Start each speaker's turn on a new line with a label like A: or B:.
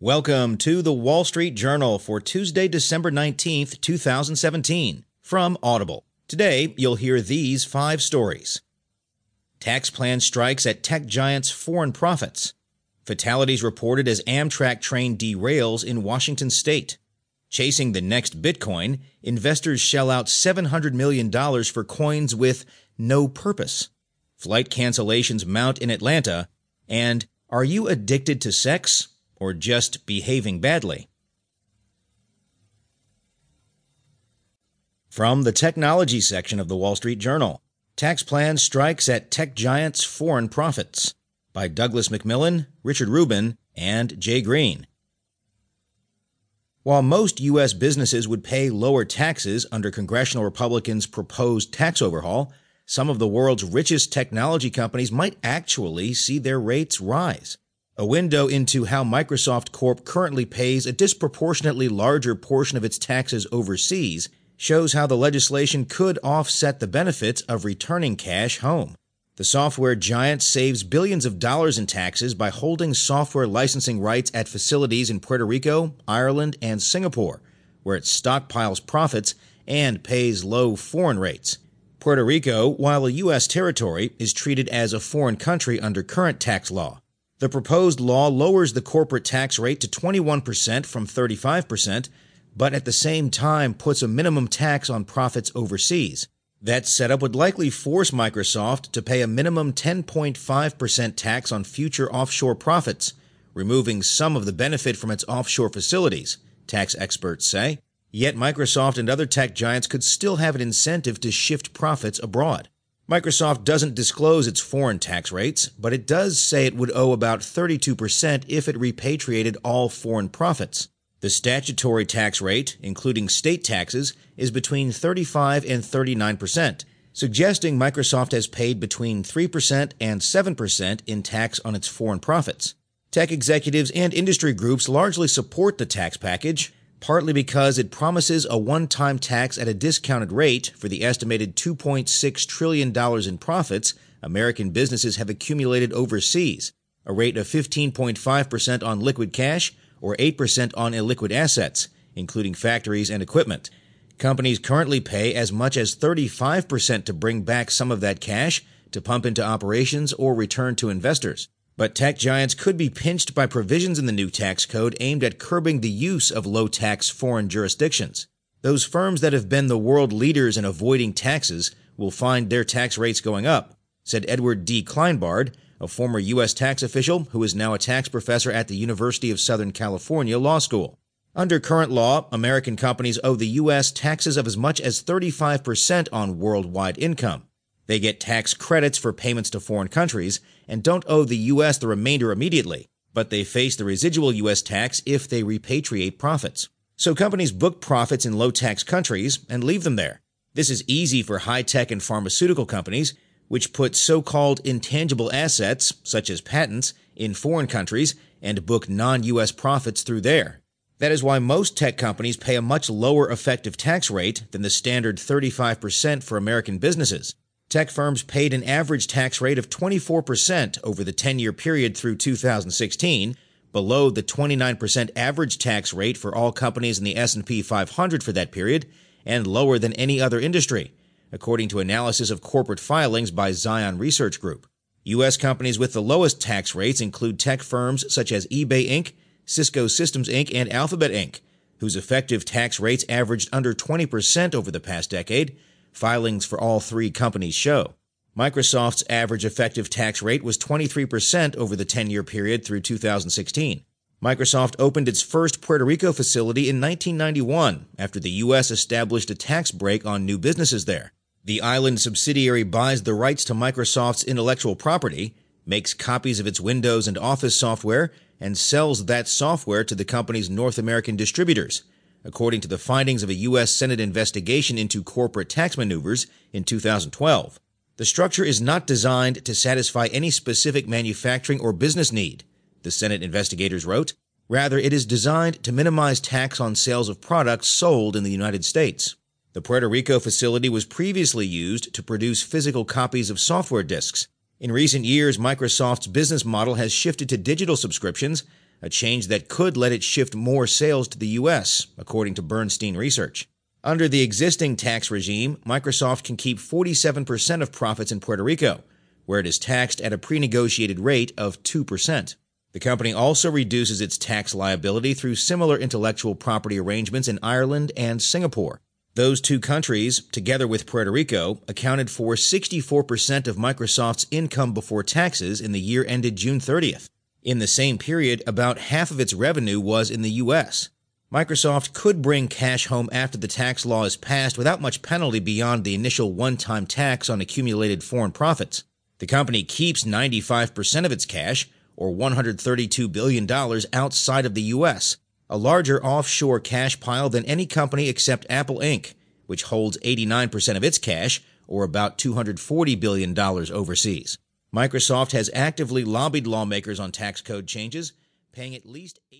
A: Welcome to the Wall Street Journal for Tuesday, December 19th, 2017, from Audible. Today, you'll hear these five stories Tax plan strikes at tech giants' foreign profits, fatalities reported as Amtrak train derails in Washington state. Chasing the next Bitcoin, investors shell out $700 million for coins with no purpose. Flight cancellations mount in Atlanta, and are you addicted to sex? Or just behaving badly. From the technology section of the Wall Street Journal Tax Plan Strikes at Tech Giants' Foreign Profits by Douglas MacMillan, Richard Rubin, and Jay Greene. While most U.S. businesses would pay lower taxes under congressional Republicans' proposed tax overhaul, some of the world's richest technology companies might actually see their rates rise. A window into how Microsoft Corp currently pays a disproportionately larger portion of its taxes overseas shows how the legislation could offset the benefits of returning cash home. The software giant saves billions of dollars in taxes by holding software licensing rights at facilities in Puerto Rico, Ireland, and Singapore, where it stockpiles profits and pays low foreign rates. Puerto Rico, while a U.S. territory, is treated as a foreign country under current tax law. The proposed law lowers the corporate tax rate to 21% from 35%, but at the same time puts a minimum tax on profits overseas. That setup would likely force Microsoft to pay a minimum 10.5% tax on future offshore profits, removing some of the benefit from its offshore facilities, tax experts say. Yet Microsoft and other tech giants could still have an incentive to shift profits abroad. Microsoft doesn't disclose its foreign tax rates, but it does say it would owe about 32% if it repatriated all foreign profits. The statutory tax rate, including state taxes, is between 35 and 39%, suggesting Microsoft has paid between 3% and 7% in tax on its foreign profits. Tech executives and industry groups largely support the tax package, partly because it promises a one time tax at a discounted rate for the estimated $2.6 trillion in profits American businesses have accumulated overseas, a rate of 15.5% on liquid cash or 8% on illiquid assets, including factories and equipment. Companies currently pay as much as 35% to bring back some of that cash to pump into operations or return to investors. But tech giants could be pinched by provisions in the new tax code aimed at curbing the use of low tax foreign jurisdictions. Those firms that have been the world leaders in avoiding taxes will find their tax rates going up, said Edward D. Kleinbard, a former U.S. tax official who is now a tax professor at the University of Southern California Law School. Under current law, American companies owe the U.S. taxes of as much as 35% on worldwide income. They get tax credits for payments to foreign countries and don't owe the U.S. the remainder immediately, but they face the residual U.S. tax if they repatriate profits. So companies book profits in low tax countries and leave them there. This is easy for high tech and pharmaceutical companies, which put so called intangible assets, such as patents, in foreign countries and book non U.S. profits through there. That is why most tech companies pay a much lower effective tax rate than the standard 35% for American businesses. Tech firms paid an average tax rate of 24% over the 10-year period through 2016, below the 29% average tax rate for all companies in the S&P 500 for that period, and lower than any other industry, according to analysis of corporate filings by Zion Research Group. U.S. companies with the lowest tax rates include tech firms such as eBay Inc., Cisco Systems Inc., and Alphabet Inc., whose effective tax rates averaged under 20% over the past decade, Filings for all three companies show. Microsoft's average effective tax rate was 23% over the 10 year period through 2016. Microsoft opened its first Puerto Rico facility in 1991 after the U.S. established a tax break on new businesses there. The island subsidiary buys the rights to Microsoft's intellectual property, makes copies of its Windows and Office software, and sells that software to the company's North American distributors according to the findings of a U.S. Senate investigation into corporate tax maneuvers in 2012. The structure is not designed to satisfy any specific manufacturing or business need, the Senate investigators wrote. Rather, it is designed to minimize tax on sales of products sold in the United States. The Puerto Rico facility was previously used to produce physical copies of software disks. In recent years, Microsoft's business model has shifted to digital subscriptions, a change that could let it shift more sales to the U.S., according to Bernstein Research. Under the existing tax regime, Microsoft can keep 47% of profits in Puerto Rico, where it is taxed at a pre negotiated rate of 2%. The company also reduces its tax liability through similar intellectual property arrangements in Ireland and Singapore. Those two countries, together with Puerto Rico, accounted for 64% of Microsoft's income before taxes in the year ended June 30th. In the same period, about half of its revenue was in the U.S. Microsoft could bring cash home after the tax law is passed without much penalty beyond the initial one time tax on accumulated foreign profits. The company keeps 95% of its cash, or $132 billion, outside of the U.S., a larger offshore cash pile than any company except Apple Inc., which holds 89% of its cash, or about $240 billion overseas. Microsoft has actively lobbied lawmakers on tax code changes, paying at least eight